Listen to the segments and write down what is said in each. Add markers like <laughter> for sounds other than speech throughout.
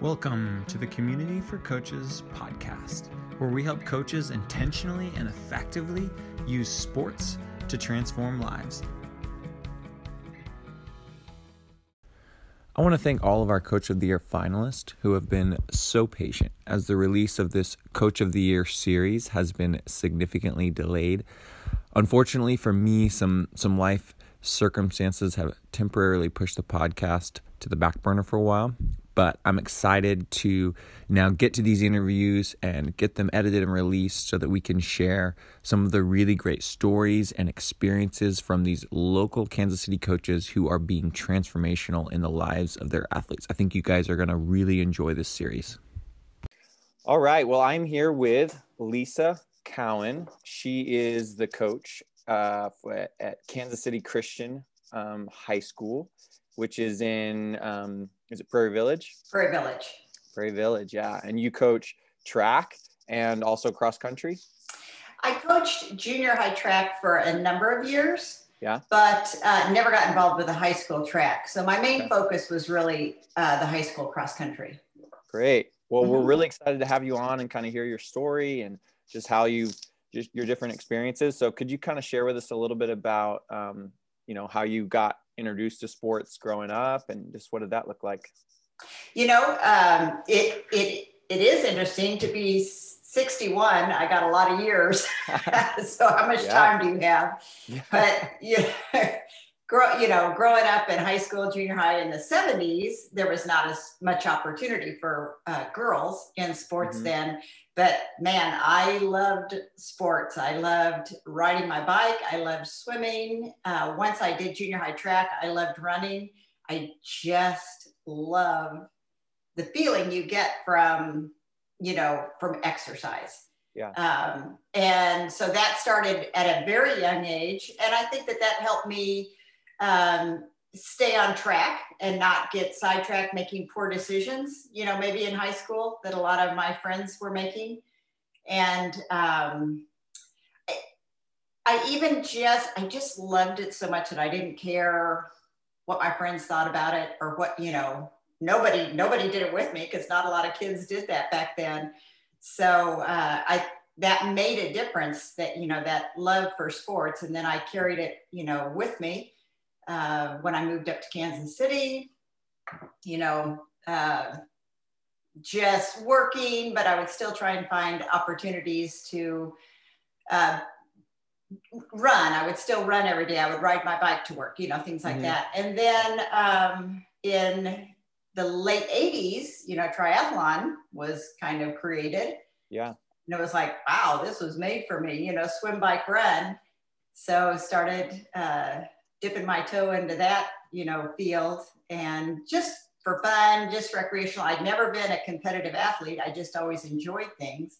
Welcome to the Community for Coaches podcast, where we help coaches intentionally and effectively use sports to transform lives. I want to thank all of our Coach of the Year finalists who have been so patient as the release of this Coach of the Year series has been significantly delayed. Unfortunately for me, some some life circumstances have temporarily pushed the podcast to the back burner for a while, but I'm excited to now get to these interviews and get them edited and released so that we can share some of the really great stories and experiences from these local Kansas City coaches who are being transformational in the lives of their athletes. I think you guys are going to really enjoy this series. All right. Well, I'm here with Lisa Cowan. She is the coach uh, at Kansas City Christian um, High School, which is in um, is it Prairie Village? Prairie Village. Prairie Village, yeah. And you coach track and also cross country. I coached junior high track for a number of years. Yeah. But uh, never got involved with the high school track. So my main okay. focus was really uh, the high school cross country. Great. Well, mm-hmm. we're really excited to have you on and kind of hear your story and just how you just your different experiences. So could you kind of share with us a little bit about um, you know how you got introduced to sports growing up and just what did that look like? You know, um, it it it is interesting to be 61. I got a lot of years. <laughs> <laughs> so how much yeah. time do you have? Yeah. But you know, <laughs> grow, you know, growing up in high school, junior high in the 70s, there was not as much opportunity for uh, girls in sports mm-hmm. then. But man, I loved sports. I loved riding my bike. I loved swimming. Uh, once I did junior high track, I loved running. I just love the feeling you get from, you know, from exercise. Yeah. Um, and so that started at a very young age. And I think that that helped me um, stay on track and not get sidetracked making poor decisions, you know, maybe in high school that a lot of my friends were making. And um, I, I even just, I just loved it so much that I didn't care what my friends thought about it or what, you know, nobody, nobody did it with me because not a lot of kids did that back then. So uh, I, that made a difference that, you know, that love for sports. And then I carried it, you know, with me uh, when I moved up to Kansas City, you know, uh, just working, but I would still try and find opportunities to uh, run. I would still run every day. I would ride my bike to work, you know, things like mm-hmm. that. And then um, in the late 80s, you know, triathlon was kind of created. Yeah. And it was like, wow, this was made for me, you know, swim, bike, run. So started uh, dipping my toe into that, you know, field and just for fun, just recreational. I'd never been a competitive athlete. I just always enjoyed things.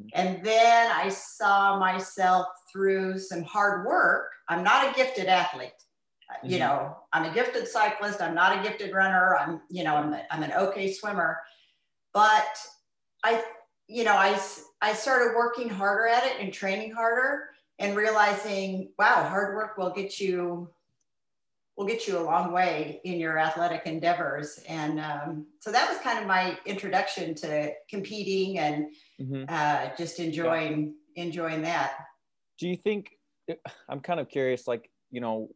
Mm-hmm. And then I saw myself through some hard work. I'm not a gifted athlete. Mm-hmm. You know, I'm a gifted cyclist. I'm not a gifted runner. I'm, you know, I'm, a, I'm an okay swimmer. But I, you know, I, I started working harder at it and training harder and realizing, wow, hard work will get you will get you a long way in your athletic endeavors. And um, so that was kind of my introduction to competing and mm-hmm. uh, just enjoying yeah. enjoying that. Do you think? I'm kind of curious. Like you know,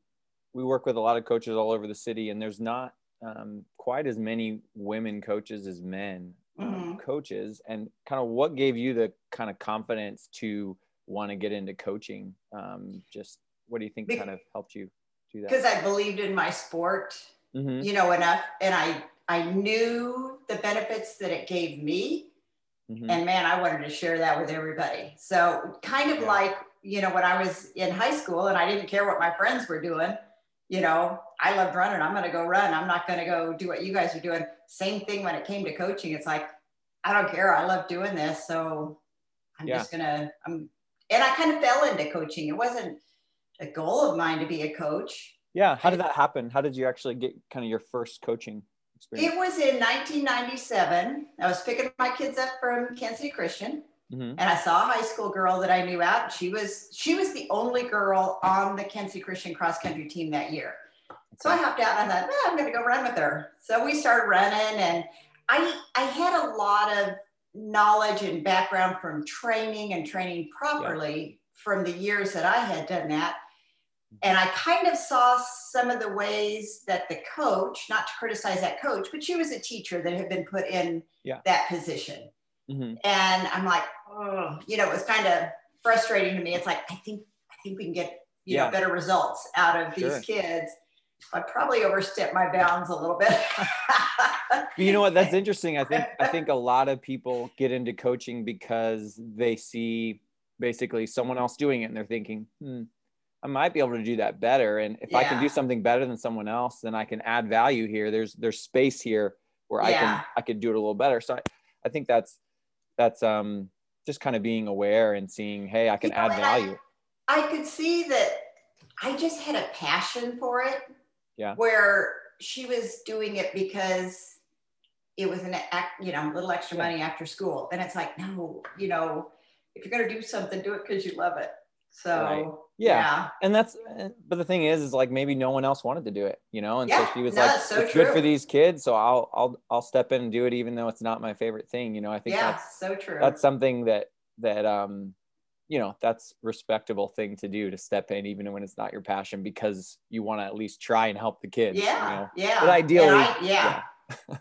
we work with a lot of coaches all over the city, and there's not um, quite as many women coaches as men um, mm-hmm. coaches. And kind of what gave you the kind of confidence to want to get into coaching? Um, just what do you think kind of helped you do that? Because I believed in my sport, mm-hmm. you know, enough, and I I knew the benefits that it gave me, mm-hmm. and man, I wanted to share that with everybody. So kind of yeah. like you know when I was in high school and I didn't care what my friends were doing. You know, I loved running. I'm going to go run. I'm not going to go do what you guys are doing. Same thing when it came to coaching. It's like, I don't care. I love doing this. So I'm yeah. just going to, I'm and I kind of fell into coaching. It wasn't a goal of mine to be a coach. Yeah. How did that happen? How did you actually get kind of your first coaching experience? It was in 1997. I was picking my kids up from Kansas City Christian. Mm-hmm. And I saw a high school girl that I knew out. She was she was the only girl on the Kansas City Christian cross country team that year. So I hopped out and I thought, well, I'm going to go run with her. So we started running, and I I had a lot of knowledge and background from training and training properly yeah. from the years that I had done that. And I kind of saw some of the ways that the coach, not to criticize that coach, but she was a teacher that had been put in yeah. that position. Mm-hmm. And I'm like, oh, you know, it was kind of frustrating to me. It's like, I think, I think we can get, you yeah. know, better results out of sure. these kids. I probably overstepped my bounds a little bit. <laughs> you know what? That's interesting. I think I think a <laughs> lot of people get into coaching because they see basically someone else doing it and they're thinking, hmm, I might be able to do that better. And if yeah. I can do something better than someone else, then I can add value here. There's there's space here where yeah. I can I can do it a little better. So I, I think that's that's um just kind of being aware and seeing, hey, I can you know, add value. I, I could see that I just had a passion for it. Yeah. Where she was doing it because it was an act, you know little extra money after school, and it's like no, you know, if you're gonna do something, do it because you love it. So right. yeah. yeah. and that's but the thing is, is like maybe no one else wanted to do it, you know, and yeah. so she was no, like, so it's true. good for these kids, so I'll I'll I'll step in and do it, even though it's not my favorite thing, you know. I think yeah, that's so true. That's something that that um you know that's respectable thing to do to step in even when it's not your passion because you want to at least try and help the kids yeah you know? yeah but ideally I, yeah, yeah.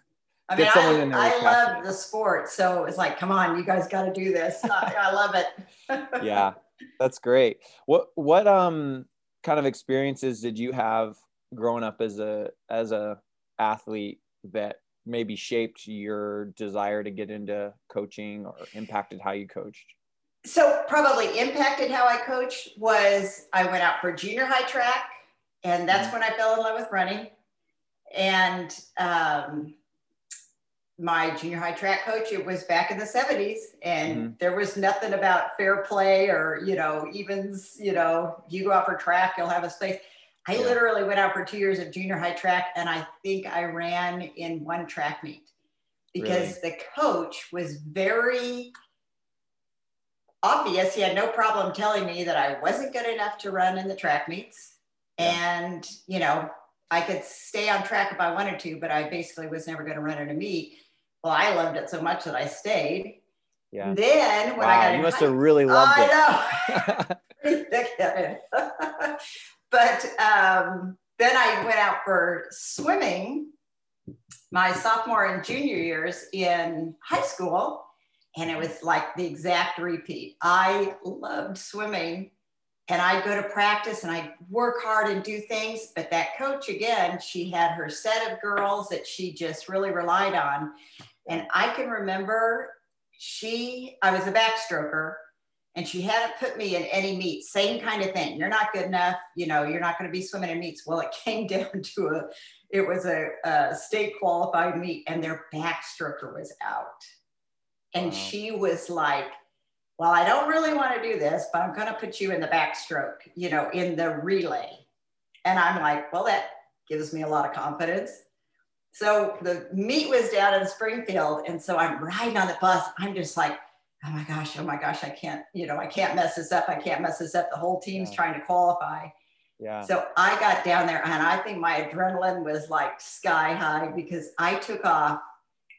I <laughs> mean, I, I love the sport, so it's like, come on, you guys got to do this. I, I love it. <laughs> yeah, that's great. What what um kind of experiences did you have growing up as a as a athlete that maybe shaped your desire to get into coaching or impacted how you coached? So probably impacted how I coached was I went out for junior high track, and that's mm-hmm. when I fell in love with running. And um, my junior high track coach it was back in the 70s and mm-hmm. there was nothing about fair play or you know evens you know you go out for track you'll have a space i yeah. literally went out for two years of junior high track and i think i ran in one track meet because really? the coach was very obvious he had no problem telling me that i wasn't good enough to run in the track meets yeah. and you know I could stay on track if I wanted to, but I basically was never going to run in a meet well, I loved it so much that I stayed. Yeah. Then when wow, I got you must high, have really loved I it. know. <laughs> <laughs> <laughs> but um, then I went out for swimming my sophomore and junior years in high school, and it was like the exact repeat. I loved swimming and I'd go to practice and I'd work hard and do things. But that coach, again, she had her set of girls that she just really relied on. And I can remember she, I was a backstroker and she hadn't put me in any meets, same kind of thing. You're not good enough, you know, you're not going to be swimming in meets. Well, it <laughs> came down to a, it was a, a state qualified meet and their backstroker was out. And wow. she was like, well, I don't really want to do this, but I'm going to put you in the backstroke, you know, in the relay. And I'm like, well, that gives me a lot of confidence. So the meet was down in Springfield. And so I'm riding on the bus. I'm just like, oh my gosh, oh my gosh, I can't, you know, I can't mess this up. I can't mess this up. The whole team's yeah. trying to qualify. Yeah. So I got down there and I think my adrenaline was like sky high because I took off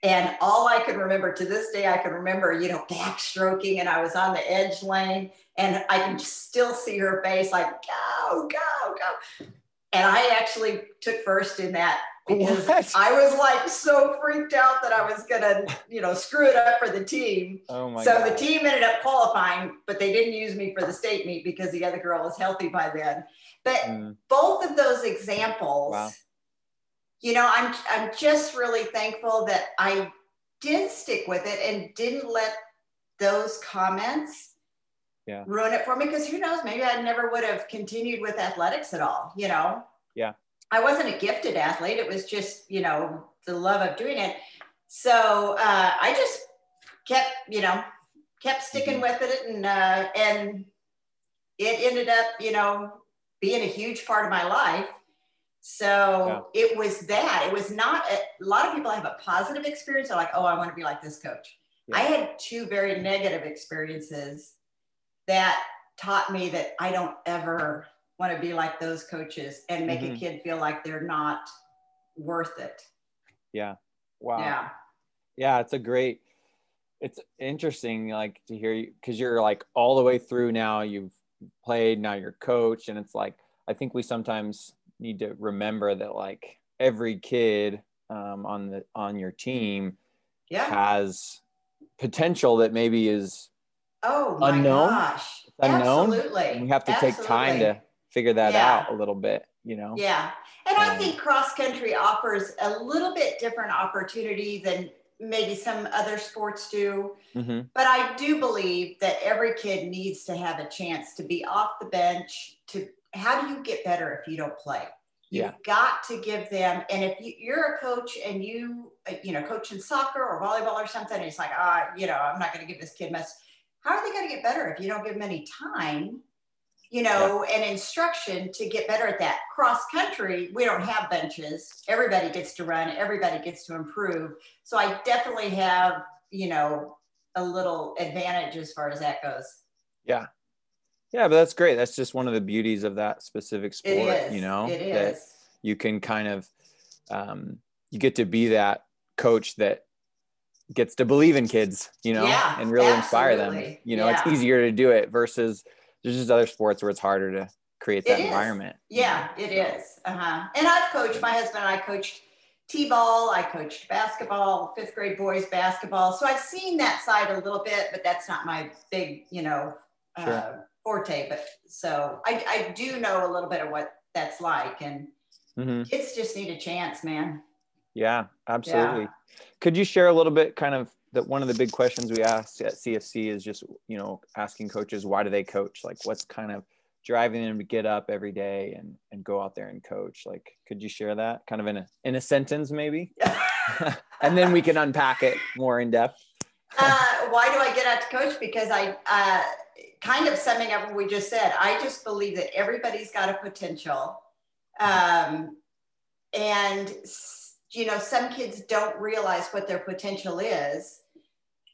and all I can remember to this day, I can remember, you know, backstroking and I was on the edge lane and I can still see her face like, go, go, go. And I actually took first in that because what? I was like so freaked out that I was gonna, you know, screw it up for the team. Oh my so God. the team ended up qualifying, but they didn't use me for the state meet because the other girl was healthy by then. But mm. both of those examples, wow. You know, I'm I'm just really thankful that I did stick with it and didn't let those comments yeah. ruin it for me because who knows, maybe I never would have continued with athletics at all, you know. Yeah. I wasn't a gifted athlete. It was just, you know, the love of doing it. So uh, I just kept, you know, kept sticking mm-hmm. with it, and uh, and it ended up, you know, being a huge part of my life. So yeah. it was that. It was not a, a, lot of people have a positive experience. They're like, oh, I want to be like this coach. Yeah. I had two very negative experiences that taught me that I don't ever want to be like those coaches and make mm-hmm. a kid feel like they're not worth it. Yeah. Wow. Yeah. yeah it's a great it's interesting like to hear you because you're like all the way through now you've played now you're coach and it's like i think we sometimes need to remember that like every kid um, on the on your team Yeah. has potential that maybe is Oh my Unknown? gosh. unknown Absolutely. and we have to take time to figure that Yeah. out a little bit you know Yeah. And I Um, think cross country offers a little bit different opportunity than maybe some other sports do. hmm But I do believe that every kid needs to have a chance to be off the bench. To how do you get better if you don't play? You've Yeah. got to give them. And if you, you're a coach and you, uh, you know, coaching soccer or volleyball or something, it's like, ah, you know, I'm not going to give this kid much. How are they going to get better if you don't give them any time? You know, and instruction to get better at that. Cross country, we don't have benches. Everybody gets to run. Everybody gets to improve. So I definitely have, you know, a little advantage as far as that goes. yeah but that's great that's just one of the beauties of that specific sport It is. you know it that is. you can kind of um, you get to be that coach that gets to believe in kids you know Yeah, and really inspire them you know it's easier to do it versus there's just other sports where it's harder to create that environment Yeah, it is. Uh huh. And I've coached. My husband and I coached t-ball. I coached basketball, fifth grade boys basketball. So I've seen that side a little bit, but that's not my big, you know, uh, Sure. Forte. But so I, I do know a little bit of what that's like, and hmm kids just need a chance, man. yeah absolutely could you share a little bit kind of that one of the big questions we asked at cfc is just you know asking coaches why do they coach like what's kind of driving them to get up every day and and go out there and coach like could you share that kind of in a in a sentence maybe <laughs> and then we can unpack it more in depth uh, why do I get out to coach? Because I, uh, kind of summing up what we just said, I just believe that everybody's got a potential. Um, and, you know, some kids don't realize what their potential is.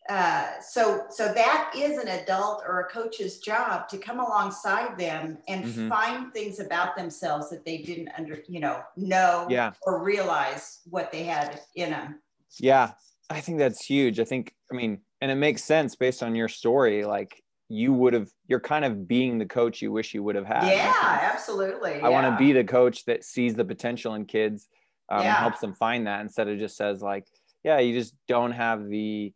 Uh, so, so that is an adult or a coach's job to come alongside them and Mhm. find things about themselves that they didn't under, you know, know Yeah. or realize what they had in them. yeah i think that's huge i think i mean and it makes sense based on your story like you would have you're kind of being the coach you wish you would have had Yeah, absolutely. I want to be the coach that sees the potential in kids um, and helps them find that instead of just says like, yeah, you just don't have the,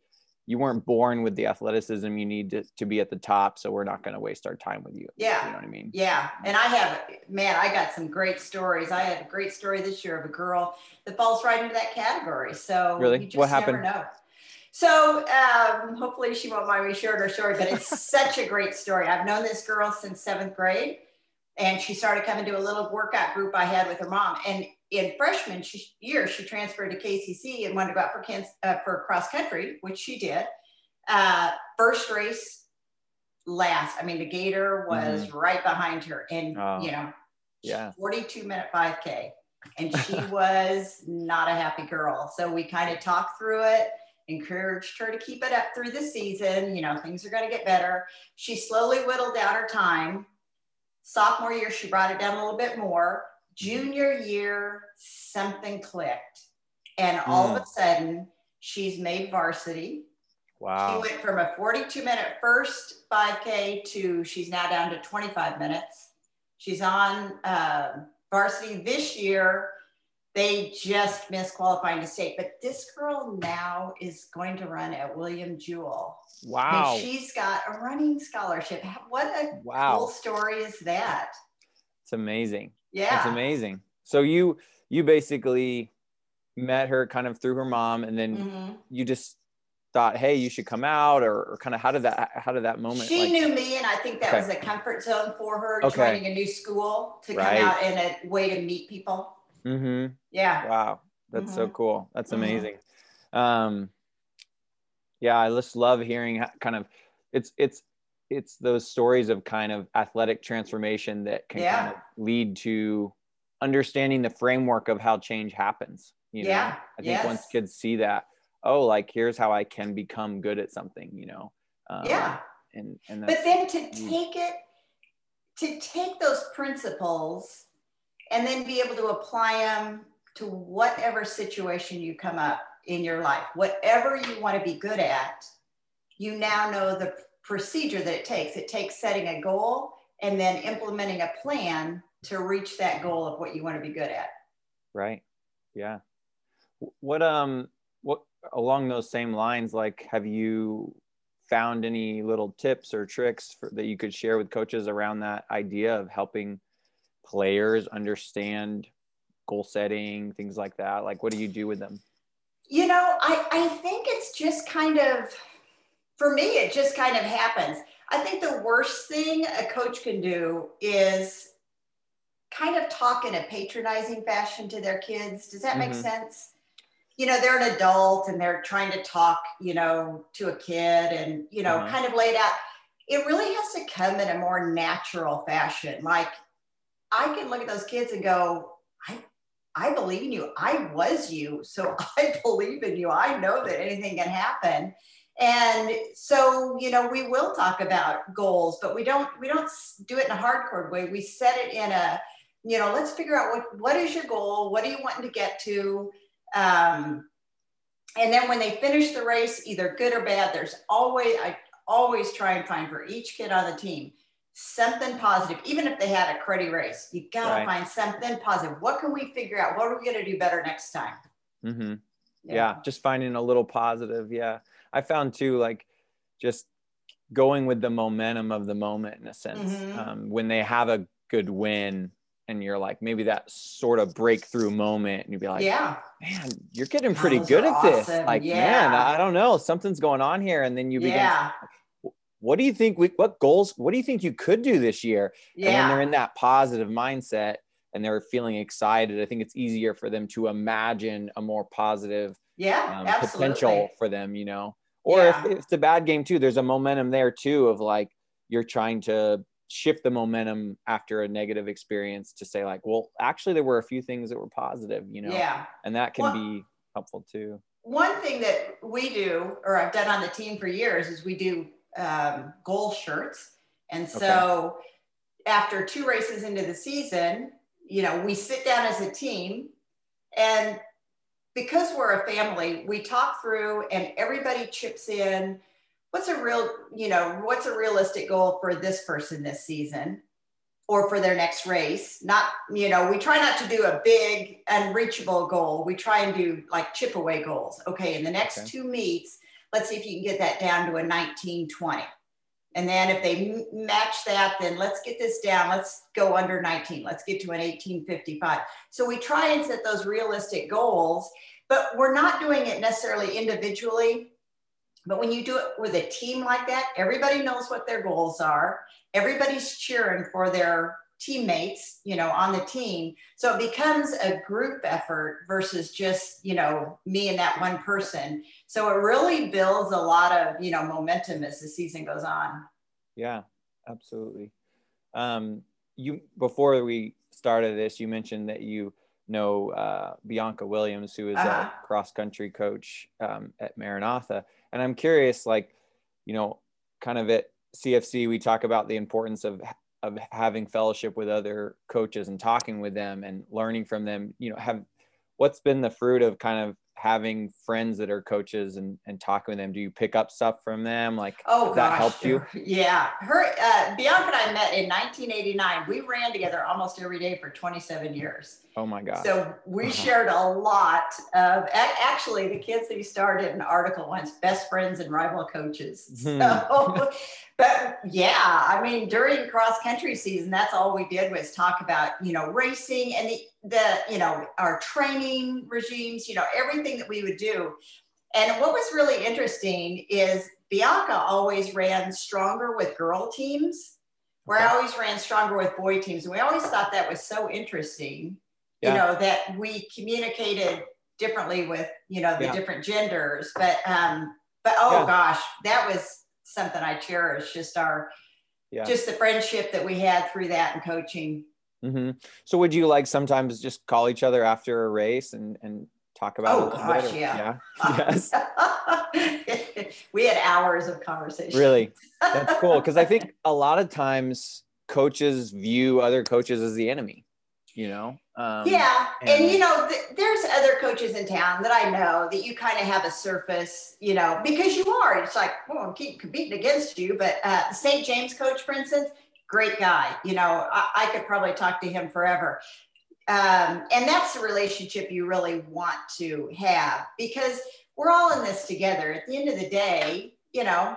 you weren't born with the athleticism you need to, to be at the top. So we're not going to waste our time with you. Yeah. You know what I mean? Yeah, and I have, man, I got some great stories. I had a great story this year of a girl that falls right into that category. So Really? you just What never happened? So um, hopefully she won't mind me sharing her story, but it's <laughs> such a great story. I've known this girl since seventh grade, and she started coming to a little workout group I had with her mom. And in freshman she, year, she transferred to KCC and wanted to go out for uh, for cross country, which she did. Uh, first race, last. I mean, the Gator was right behind her, and Mm-hmm. Oh. you know, Yeah. 42 minute 5K. And <laughs> she was not a happy girl. So we kind of talked through it, encouraged her to keep it up through the season. You know, things are going to get better. She slowly whittled down her time. Sophomore year, she brought it down a little bit more. Junior year, something clicked. And all of a sudden, she's made varsity. Wow. She went from a 42 minute first 5K to she's now down to 25 minutes. She's on um varsity this year. They just missed qualifying to state, but this girl now is going to run at William Jewell. Wow. And she's got a running scholarship. What a cool Wow. story is that? It's amazing. Yeah. It's amazing. So you, you basically met her kind of through her mom and then Mhm. you just thought, Hey, you should come out or, or kind of how did that, how did that moment? She like- knew me, and I think that Okay. was a comfort zone for her, Okay. joining a new school to Right. come out and a way to meet people. Mhm. Yeah. Wow, that's so Mhm. cool. That's Mhm. amazing. Um, yeah, I just love hearing kind of it's it's it's those stories of kind of athletic transformation that can Yeah. kind of lead to understanding the framework of how change happens. You know, Yeah, I think once kids see that, oh, like here's how I can become good at something. You know, um, Yeah. and and But then to take it, to take those principles and then be able to apply them to whatever situation you come up in your life, whatever you want to be good at, you now know the procedure that it takes. It takes setting a goal and then implementing a plan to reach that goal of what you want to be good at. Right. Yeah. What um what along those same lines like have you found any little tips or tricks for, that you could share with coaches around that idea of helping players understand goal setting, things like that? Like, what do you do with them? You know, I, I think it's just kind of, for me, it just kind of happens. I think the worst thing a coach can do is kind of talk in a patronizing fashion to their kids. Does that make mm-hmm. sense? You know, they're an adult and they're trying to talk, you know, to a kid and, you know, uh-huh. kind of laid out. It really has to come in a more natural fashion. Like, I can look at those kids and go, I, I believe in you. I was you. So <laughs> I believe in you. I know that anything can happen. And so, you know, we will talk about goals, but we don't we don't do it in a hardcore way. We set it in a, you know, let's figure out what what is your goal? What are you wanting to get to? Um, and then when they finish the race, either good or bad, there's always I always try and find for each kid on the team something positive, even if they had a cruddy race, you got to right. find something positive. What can we figure out? What are we going to do better next time? Mm-hmm. Yeah. yeah. Just finding a little positive. Yeah. I found too, like just going with the momentum of the moment in a sense. Mm-hmm. Um, when they have a good win and you're like, maybe that sort of breakthrough moment and you'd be like, yeah, man, you're getting pretty good at awesome. this. Like, yeah. man, I don't know. Something's going on here. And then you begin yeah what do you think we what goals what do you think you could do this year? Yeah. and when they're in that positive mindset and they're feeling excited. I think it's easier for them to imagine a more positive yeah um, potential for them you know? Or yeah. if, if it's a bad game too there's a momentum there too of like you're trying to shift the momentum after a negative experience to say like well actually there were a few things that were positive you know? Yeah. And that can well, be helpful too. One thing that we do or i've done on the team for years is we do um, goal shirts. And so okay. after two races into the season, you know, we sit down as a team and because we're a family, we talk through and everybody chips in. What's a real, you know, what's a realistic goal for this person this season or for their next race? Not, you know, we try not to do a big, unreachable goal. We try and do like chip away goals. Okay, in the next okay. two meets, let's see if you can get that down to a 1920. And then if they match that, then let's get this down. Let's go under 19. Let's get to an 1855. So we try and set those realistic goals, but we're not doing it necessarily individually. But when you do it with a team like that, everybody knows what their goals are. Everybody's cheering for their teammates, you know, on the team. So it becomes a group effort versus just, you know, me and that one person. So it really builds a lot of, you know, momentum as the season goes on. Yeah, absolutely. Um, you before we started this, you mentioned that you know uh, Bianca Williams, who is uh-huh. a cross country coach um, at Maranatha, and I'm curious, like, you know, kind of at CFC, we talk about the importance of of having fellowship with other coaches and talking with them and learning from them you know have what's been the fruit of kind of having friends that are coaches and, and talking with them? Do you pick up stuff from them? Like oh that helped you? <laughs> Yeah. Her uh, bianca and i met in 1989 we ran together almost every day for 27 years. Oh my god. So we shared a lot of actually the kids that he started an article once best friends and rival coaches. Hmm. so but yeah i mean during cross country season that's all we did was talk about you know racing and the the you know our training regimes you know everything that we would do and what was really interesting is bianca always ran stronger with girl teams where i always ran stronger with boy teams and we always thought that was so interesting yeah. you know that we communicated differently with you know the yeah. different genders but um but oh yeah. gosh that was something i cherish just our just the friendship that we had through that and coaching Mm-hmm. So would you like sometimes just call each other after a race and and talk about oh, it? Oh gosh, yeah. yeah. <laughs> yes. <laughs> we had hours of conversation. Really, that's cool <laughs> because I think a lot of times coaches view other coaches as the enemy. You know? Um, yeah. And, and you know, th- there's other coaches in town that I know that you kind of have a surface, you know, because you are. It's like, well, keep competing against you. But uh, the St. James coach, for instance, great guy. You know, I, I could probably talk to him forever. Um, and that's the relationship you really want to have because we're all in this together. At the end of the day, you know,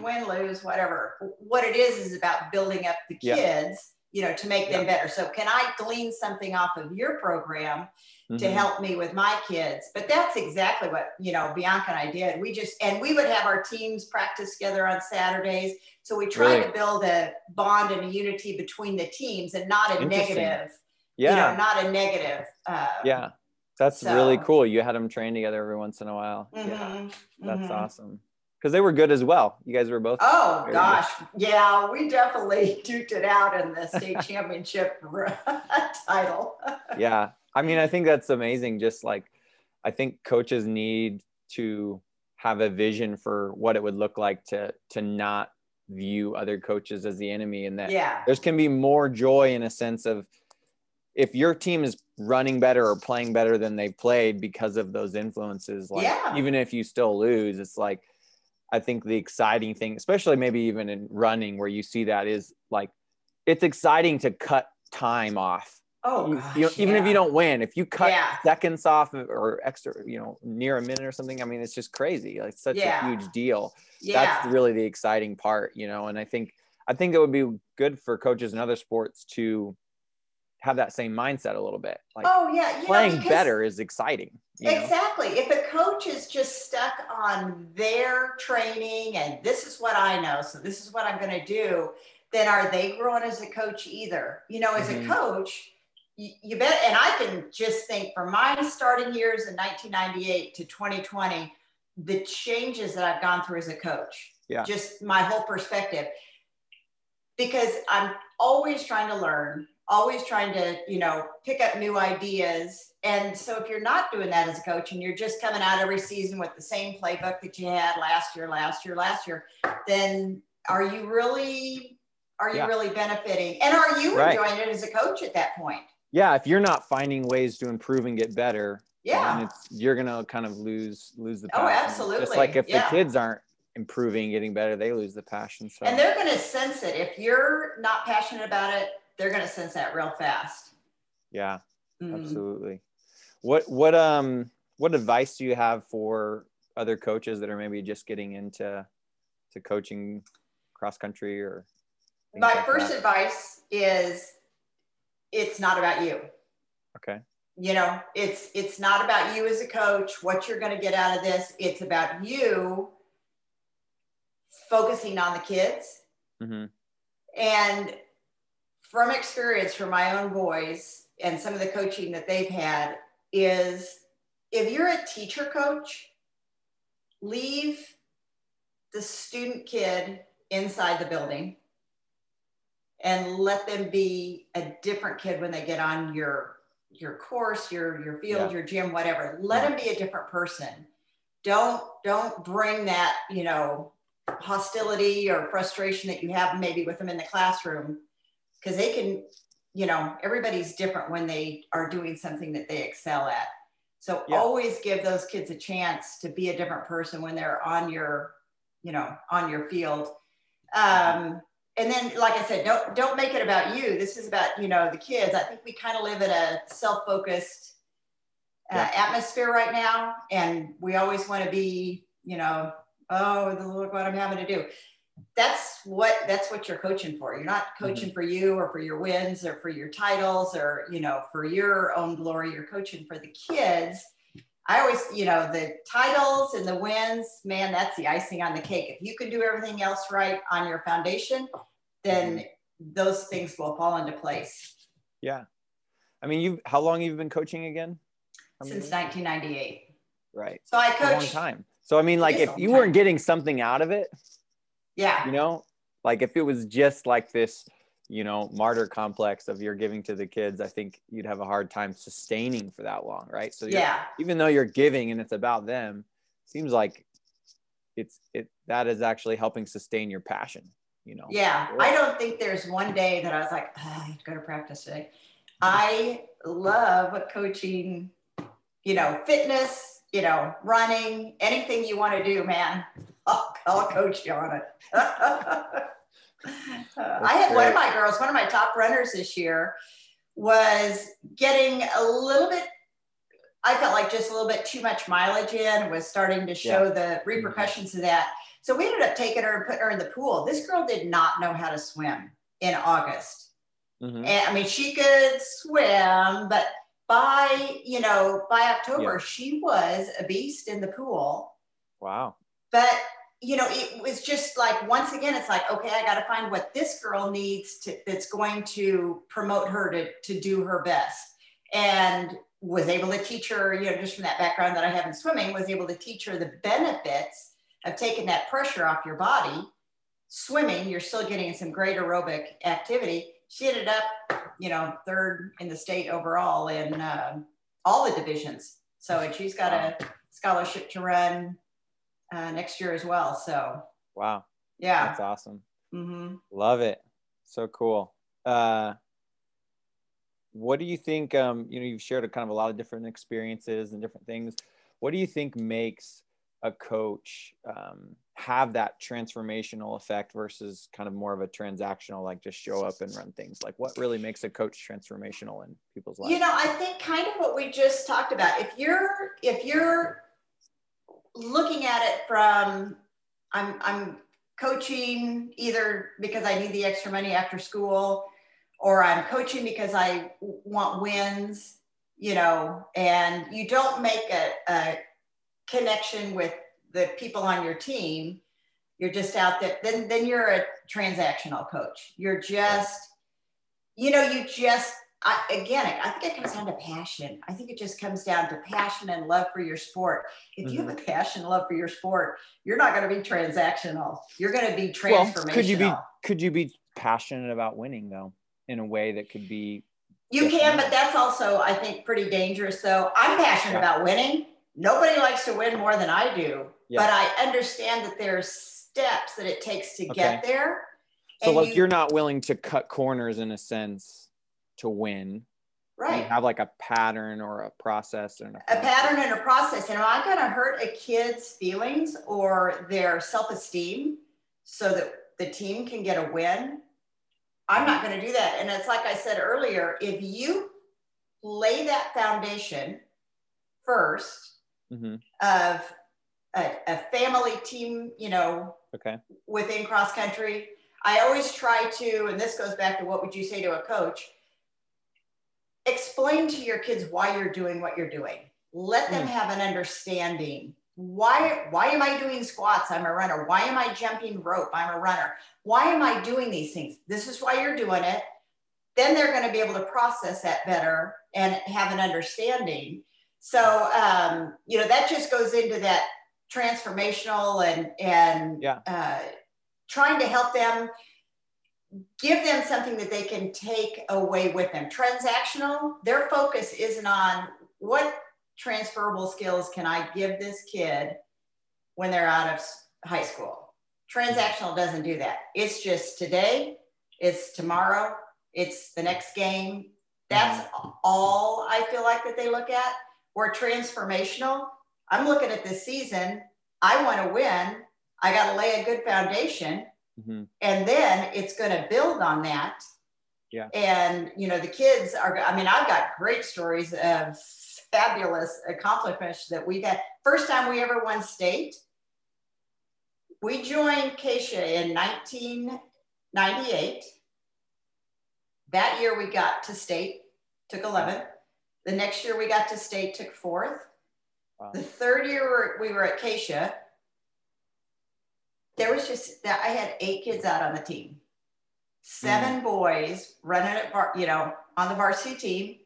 win, lose, whatever. What it is is about building up the kids. You know, to make yeah. them better. So can I glean something off of your program mm-hmm. to help me with my kids? But that's exactly what, you know, Bianca and I did. We just and we would have our teams practice together on Saturdays. So we tried really? to build a bond and a unity between the teams and not a negative. Yeah. You know, not a negative. Uh, yeah. That's so. really cool. You had them train together every once in a while. Mm-hmm. Yeah. That's mm-hmm. awesome because they were good as well. You guys were both. Oh gosh, good. yeah, we definitely <laughs> duked it out in the state championship <laughs> title. yeah, I mean, I think that's amazing. Just like, I think coaches need to have a vision for what it would look like to to not view other coaches as the enemy, and that yeah. there's can be more joy in a sense of if your team is running better or playing better than they played because of those influences like yeah. even if you still lose it's like I think the exciting thing, especially maybe even in running where you see that is like it's exciting to cut time off. Oh, gosh, you know, even if you don't win, if you cut yeah. seconds off or extra, you know, near a minute or something, I mean, it's just crazy. Like such yeah. a huge deal. Yeah. That's really the exciting part, you know. And I think I think it would be good for coaches in other sports to have that same mindset a little bit. Like, oh yeah, you playing know, better is exciting. Exactly. Know? If a coach is just stuck on their training and this is what I know, so this is what I'm going to do, then are they growing as a coach either? You know, as mm-hmm. a coach, you, you bet. And I can just think from my starting years in 1998 to 2020, the changes that I've gone through as a coach. Yeah. Just my whole perspective. Because I'm always trying to learn always trying to, you know, pick up new ideas. And so if you're not doing that as a coach and you're just coming out every season with the same playbook that you had last year, last year, last year, then are you really are you yeah. really benefiting? And are you right. enjoying it as a coach at that point? Yeah, if you're not finding ways to improve and get better, yeah, you're gonna kind of lose lose the oh, passion. Oh, absolutely. Just like if yeah. the kids aren't improving, getting better, they lose the passion. So. And they're gonna sense it. If you're not passionate about it, they're going to sense that real fast. Yeah, mm. absolutely. What what um what advice do you have for other coaches that are maybe just getting into to coaching cross country or my like first that? advice is it's not about you okay you know it's it's not about you as a coach what you're going to get out of this it's about you focusing on the kids mm-hmm. and from experience from my own boys and some of the coaching that they've had is if you're a teacher coach, leave the student kid inside the building and let them be a different kid when they get on your your course your your field yeah. your gym whatever let yeah. them be a different person don't don't bring that you know hostility or frustration that you have maybe with them in the classroom because they can, you know, everybody's different when they are doing something that they excel at. So yeah. always give those kids a chance to be a different person when they're on your, you know, on your field. Um, and then, like I said, don't don't make it about you. This is about you know the kids. I think we kind of live in a self-focused uh, yeah. atmosphere right now, and we always want to be, you know, oh, look what I'm having to do that's what that's what you're coaching for. You're not coaching mm-hmm. for you or for your wins or for your titles or you know for your own glory. You're coaching for the kids. I always you know the titles and the wins man that's the icing on the cake. If you can do everything else right on your foundation then mm-hmm. those things will fall into place. Yeah. I mean you how long you've been coaching again? Since 1998 right. So i coach a long time. So i mean like if you time. weren't getting something out of it yeah. You know, like if it was just like this, you know, martyr complex of you're giving to the kids, I think you'd have a hard time sustaining for that long, right? So yeah, even though you're giving and it's about them, seems like it's it that is actually helping sustain your passion, you know. Yeah, I don't think there's one day that I was like, oh, I have to go to practice today. I love coaching, you know, fitness, you know, running, anything you want to do, man. I'll, coach you on it. <laughs> I had great. one of my girls, one of my top runners this year, was getting a little bit I felt like just a little bit too much mileage in was starting to show yeah. the repercussions of that. So we ended up taking her and putting her in the pool. This girl did not know how to swim in August. Mm-hmm. And I mean, she could swim, but by, you know, by October, yeah. she was a beast in the pool. Wow. But, you know, it was just like, once again, it's like, okay, I got to find what this girl needs to, that's going to promote her to, to do her best. And was able to teach her, you know, just from that background that I have in swimming, was able to teach her the benefits of taking that pressure off your body. Swimming, you're still getting some great aerobic activity. She ended up, you know, third in the state overall in uh, all the divisions. So, and she's got a scholarship to run uh, next year as well. So, wow. Yeah. That's awesome. Mm-hmm. Love it. So cool. Uh, what do you think um, you know you've shared a kind of a lot of different experiences and different things what do you think makes a coach um, have that transformational effect versus kind of more of a transactional like just show up and run things like what really makes a coach transformational in people's lives you know i think kind of what we just talked about if you're if you're looking at it from i'm i'm coaching either because i need the extra money after school or I'm coaching because I want wins, you know, and you don't make a, a connection with the people on your team, you're just out there, then, then you're a transactional coach. You're just, you know, you just, I, again, I think it comes down to passion. I think it just comes down to passion and love for your sport. If mm-hmm. you have a mm-hmm. passion, love for your sport, you're not going to be transactional. You're going to be transformational. Well, could you be, could you be passionate about winning though? in a way that could be you can but that's also i think pretty dangerous though i'm passionate yeah. about winning nobody likes to win more than i do yeah. but i understand that there's steps that it takes to okay. get there so like you, you're not willing to cut corners in a sense to win right have like a pattern or a process and a, a pattern and a process and am i going to hurt a kid's feelings or their self-esteem so that the team can get a win I'm not going to do that. And it's like I said earlier, if you lay that foundation 1st mm-hmm. of a, a, family team, you know, okay, within cross country, I always try to, and this goes back to what would you say to a coach? Explain to your kids why you're doing what you're doing. Let them mm. have an understanding. Why why am i doing squats? I'm a runner. Why am i jumping rope? I'm a runner. Why am i doing these things? This is why you're doing it. Then they're going to be able to process that better and have an understanding. So um, you know that just goes into that transformational and and yeah. uh, trying to help them give them something that they can take away with them transactional their focus isn't on what transferable skills can I give this kid when they're out of high school? Transactional doesn't do that. It's just today, it's tomorrow, it's the next game. That's all I feel like that they look at. Or transformational, I'm looking at this season. I want to win. I got to lay a good foundation. Mm-hmm. And then it's going to build on that. Yeah. And, you know, the kids are, I mean, I've got great stories of fabulous accomplishments that we've had. First time we ever won state. We joined KSHSAA in 1998. That year we got to state, took 11th. The next year we got to state, took fourth. Wow. The third year we were at KSHSAA, there was just that I had eight kids out on the team, seven mm. boys running it, you know, on the varsity team.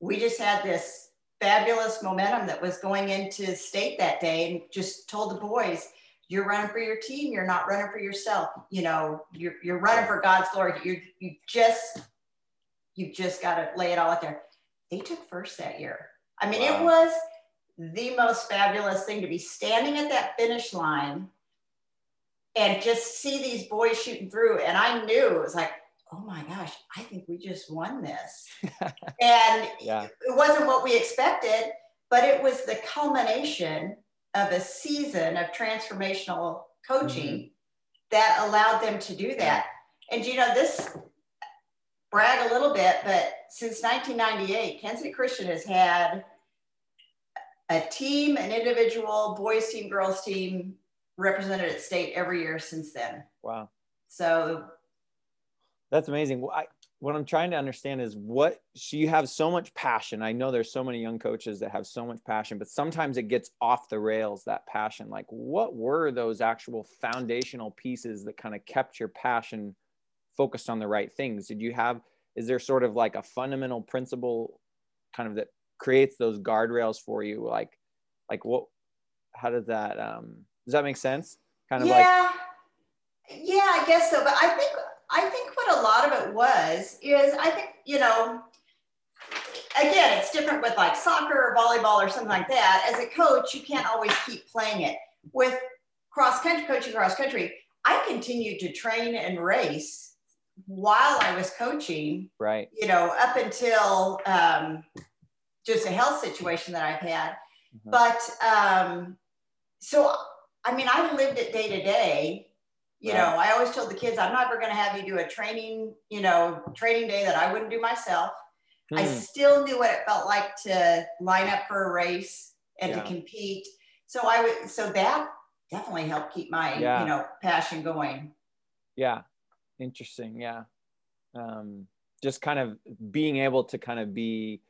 We just had this fabulous momentum that was going into state that day and just told the boys, you're running for your team. You're not running for yourself. You know, you're, you're running for God's glory. You you just, you just got to lay it all out there. They took first that year. I mean, wow. it was the most fabulous thing to be standing at that finish line and just see these boys shooting through. And I knew it was like, oh my gosh, I think we just won this. <laughs> and yeah. it wasn't what we expected, but it was the culmination of a season of transformational coaching mm-hmm. that allowed them to do that. And you know, this brag a little bit, but since 1998, Kansas City Christian has had a team, an individual, boys team, girls team represented at state every year since then. Wow. So that's amazing. I, what I'm trying to understand is what so you have so much passion. I know there's so many young coaches that have so much passion, but sometimes it gets off the rails that passion. Like what were those actual foundational pieces that kind of kept your passion focused on the right things? Did you have is there sort of like a fundamental principle kind of that creates those guardrails for you like like what how does that um does that make sense? Kind of yeah. like Yeah, I guess so, but I think I think what a lot of it was is I think, you know, again, it's different with like soccer or volleyball or something like that. As a coach, you can't always keep playing it. With cross country, coaching cross country, I continued to train and race while I was coaching. Right. You know, up until um, just a health situation that I've had. Mm-hmm. But um, so, I mean, I lived it day to day you know, I always told the kids, I'm never going to have you do a training, you know, training day that I wouldn't do myself. Hmm. I still knew what it felt like to line up for a race and yeah. to compete. So I would, so that definitely helped keep my, yeah. you know, passion going. Yeah. Interesting. Yeah. Um, just kind of being able to kind of be,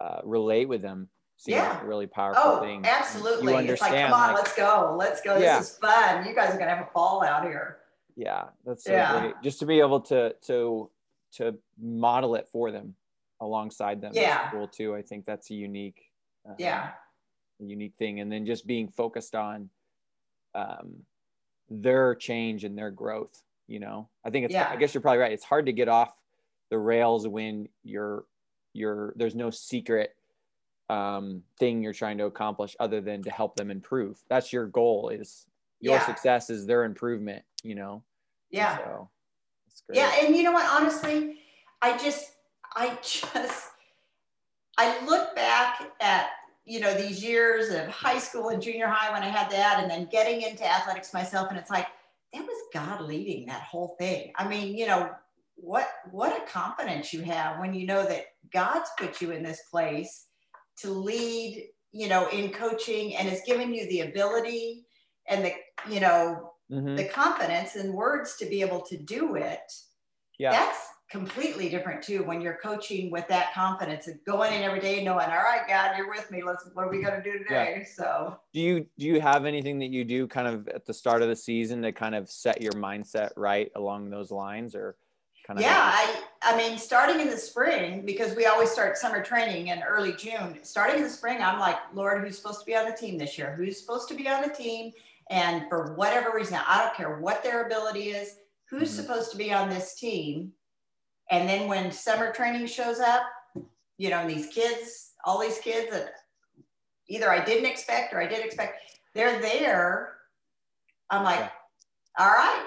uh, relate with them seems yeah. like a really powerful oh, thing. Absolutely. You understand, it's like, come on, like, let's go. Let's go. Yeah. This is fun. You guys are gonna have a ball out here. Yeah, that's so yeah. Great. Just to be able to to to model it for them alongside them. Yeah. cool too. I think that's a unique uh, yeah. A unique thing. And then just being focused on um their change and their growth, you know. I think it's yeah. I guess you're probably right. It's hard to get off the rails when you're you're there's no secret um, thing you're trying to accomplish other than to help them improve. That's your goal is your yeah. success is their improvement, you know? Yeah. So Yeah. And you know what, honestly, I just, I just, I look back at, you know, these years of high school and junior high when I had that, and then getting into athletics myself. And it's like, that was God leading that whole thing. I mean, you know, what, what a confidence you have when you know that God's put you in this place to lead, you know, in coaching and has given you the ability and the, you know, mm-hmm. the confidence and words to be able to do it. Yeah. That's completely different too when you're coaching with that confidence and going in every day knowing, all right, God, you're with me. Let's what are we gonna do today? Yeah. So do you do you have anything that you do kind of at the start of the season to kind of set your mindset right along those lines or kind of yeah I, I mean starting in the spring because we always start summer training in early june starting in the spring i'm like lord who's supposed to be on the team this year? Who's supposed to be on the team? And for whatever reason i don't care what their ability is who's mm-hmm. supposed to be on this team? And then when summer training shows up you know these kids all these kids that either i didn't expect or i did expect they're there. I'm like yeah. all right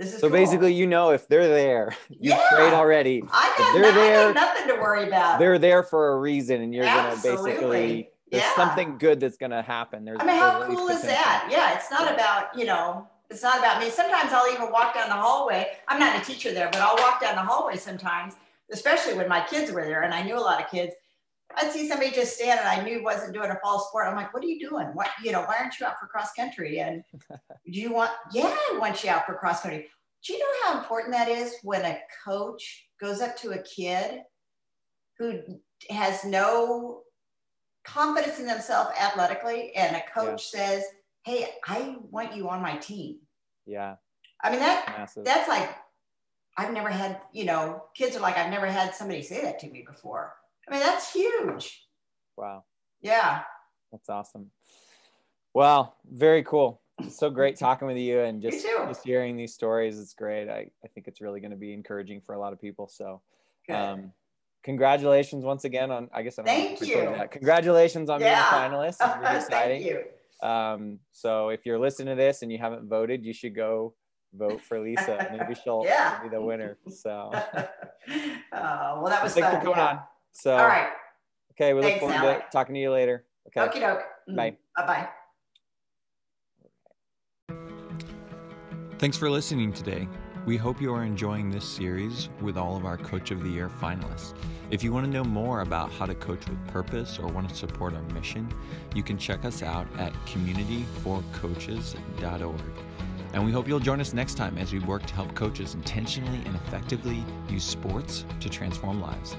this is so cool. basically, you know, if they're there, <laughs> you yeah. prayed already. I got, they're there, nothing to worry about. They're there for a reason, and you're Absolutely. gonna basically there's yeah. something good that's gonna happen. There's I mean, how cool is that? Yeah, it's not about you know, it's not about me. Sometimes I'll even walk down the hallway. I'm not a teacher there, but I'll walk down the hallway sometimes, especially when my kids were there, and I knew a lot of kids. I'd see somebody just stand and I knew wasn't doing a fall sport. I'm like, what are you doing? What, you know, why aren't you out for cross country? And <laughs> do you want, yeah, I want you out for cross country. Do you know how important that is when a coach goes up to a kid who has no confidence in themselves athletically and a coach yeah. says, Hey, I want you on my team. Yeah. I mean, that, Massive. that's like, I've never had, you know, kids are like, I've never had somebody say that to me before. I mean, that's huge. Wow. Yeah. That's awesome. Well, very cool. It's so great talking with you and <laughs> just, just hearing these stories. It's great. I, I think it's really going to be encouraging for a lot of people. So, um, congratulations once again on, I guess I don't Thank you. That. Congratulations on yeah. being a finalist. It's really <laughs> exciting. Thank you. Um, so if you're listening to this and you haven't voted, you should go vote for Lisa. Maybe <laughs> she'll yeah. be the winner. So, uh, well, that was Thanks fun. for coming yeah. on. So, all right. Okay, we Thanks, look forward Alec. to talking to you later. Okay. Okie doke. Mm-hmm. Bye. Bye bye. Thanks for listening today. We hope you are enjoying this series with all of our Coach of the Year finalists. If you want to know more about how to coach with purpose or want to support our mission, you can check us out at communityforcoaches.org. And we hope you'll join us next time as we work to help coaches intentionally and effectively use sports to transform lives.